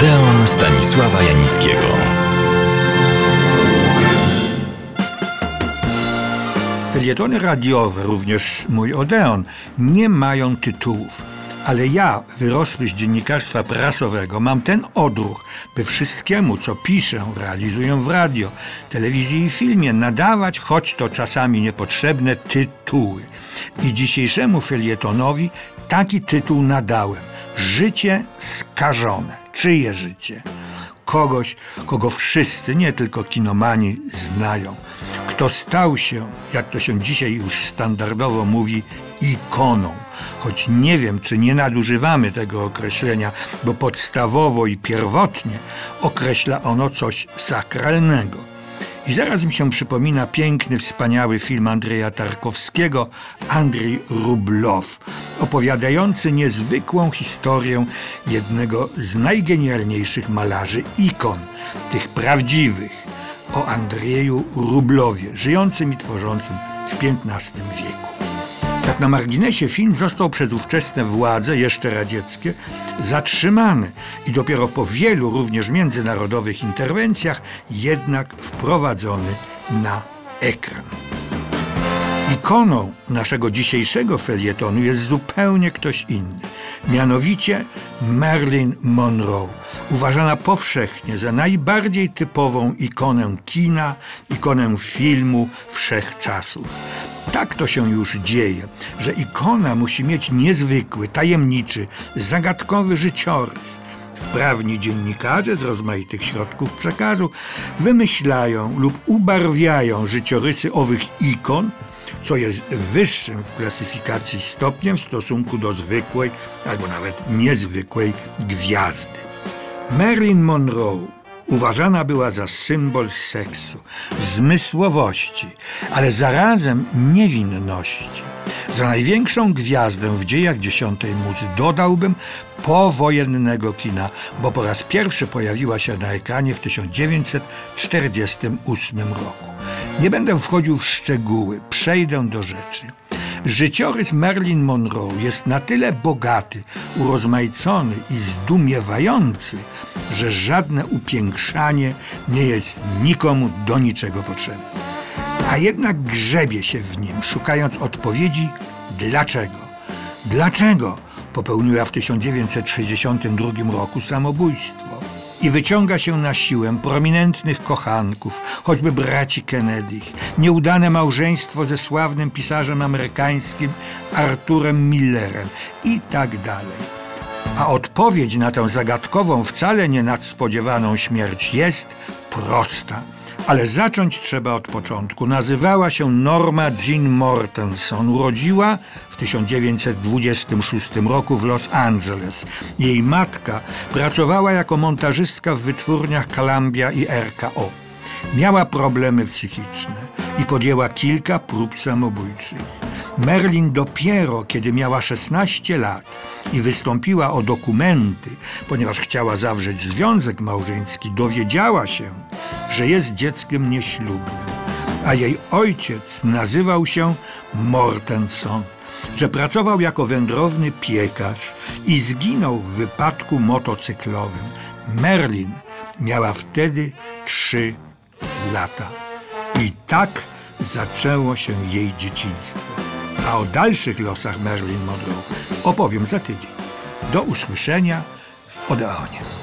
Odeon Stanisława Janickiego. Felietony radiowe, również mój Odeon, nie mają tytułów. Ale ja, wyrosły z dziennikarstwa prasowego, mam ten odruch, by wszystkiemu, co piszę, realizuję w radio, telewizji i filmie, nadawać, choć to czasami niepotrzebne, tytuły. I dzisiejszemu felietonowi taki tytuł nadałem. Życie skażone. Czyje życie? Kogoś, kogo wszyscy, nie tylko kinomani, znają. Kto stał się, jak to się dzisiaj już standardowo mówi, ikoną. Choć nie wiem, czy nie nadużywamy tego określenia, bo podstawowo i pierwotnie określa ono coś sakralnego. I zaraz mi się przypomina piękny, wspaniały film Andrzeja Tarkowskiego, Andrzej Rublow, opowiadający niezwykłą historię jednego z najgenialniejszych malarzy ikon, tych prawdziwych, o Andrzeju Rublowie, żyjącym i tworzącym w XV wieku. Na marginesie film został przez ówczesne władze, jeszcze radzieckie, zatrzymany i dopiero po wielu, również międzynarodowych interwencjach, jednak wprowadzony na ekran. Ikoną naszego dzisiejszego felietonu jest zupełnie ktoś inny, mianowicie Marilyn Monroe, uważana powszechnie za najbardziej typową ikonę kina, ikonę filmu wszechczasów. Tak to się już dzieje, że ikona musi mieć niezwykły, tajemniczy, zagadkowy życiorys. Wprawni dziennikarze z rozmaitych środków przekazu wymyślają lub ubarwiają życiorysy owych ikon, co jest wyższym w klasyfikacji stopniem w stosunku do zwykłej albo nawet niezwykłej gwiazdy. Marilyn Monroe uważana była za symbol seksu, zmysłowości, ale zarazem niewinności. Za największą gwiazdę w dziejach dziesiątej muzy dodałbym powojennego kina, bo po raz pierwszy pojawiła się na ekranie w 1948 roku. Nie będę wchodził w szczegóły, przejdę do rzeczy. Życiorys Marilyn Monroe jest na tyle bogaty, urozmaicony i zdumiewający, że żadne upiększanie nie jest nikomu do niczego potrzebne. A jednak grzebie się w nim, szukając odpowiedzi dlaczego. Dlaczego popełniła w 1962 roku samobójstwo? i wyciąga się na siłę prominentnych kochanków, choćby braci Kennedy, nieudane małżeństwo ze sławnym pisarzem amerykańskim Arturem Millerem i tak dalej. A odpowiedź na tę zagadkową, wcale nie nadspodziewaną śmierć jest prosta. Ale zacząć trzeba od początku. Nazywała się Norma Jean Mortenson. Urodziła w 1926 roku w Los Angeles. Jej matka pracowała jako montażystka w wytwórniach Columbia i RKO. Miała problemy psychiczne i podjęła kilka prób samobójczych. Merlin dopiero kiedy miała 16 lat i wystąpiła o dokumenty, ponieważ chciała zawrzeć związek małżeński, dowiedziała się, że jest dzieckiem nieślubnym, a jej ojciec nazywał się Mortenson, że pracował jako wędrowny piekarz i zginął w wypadku motocyklowym. Merlin miała wtedy trzy lata. I tak zaczęło się jej dzieciństwo. A o dalszych losach Marilyn Monroe opowiem za tydzień. Do usłyszenia w Odeonie.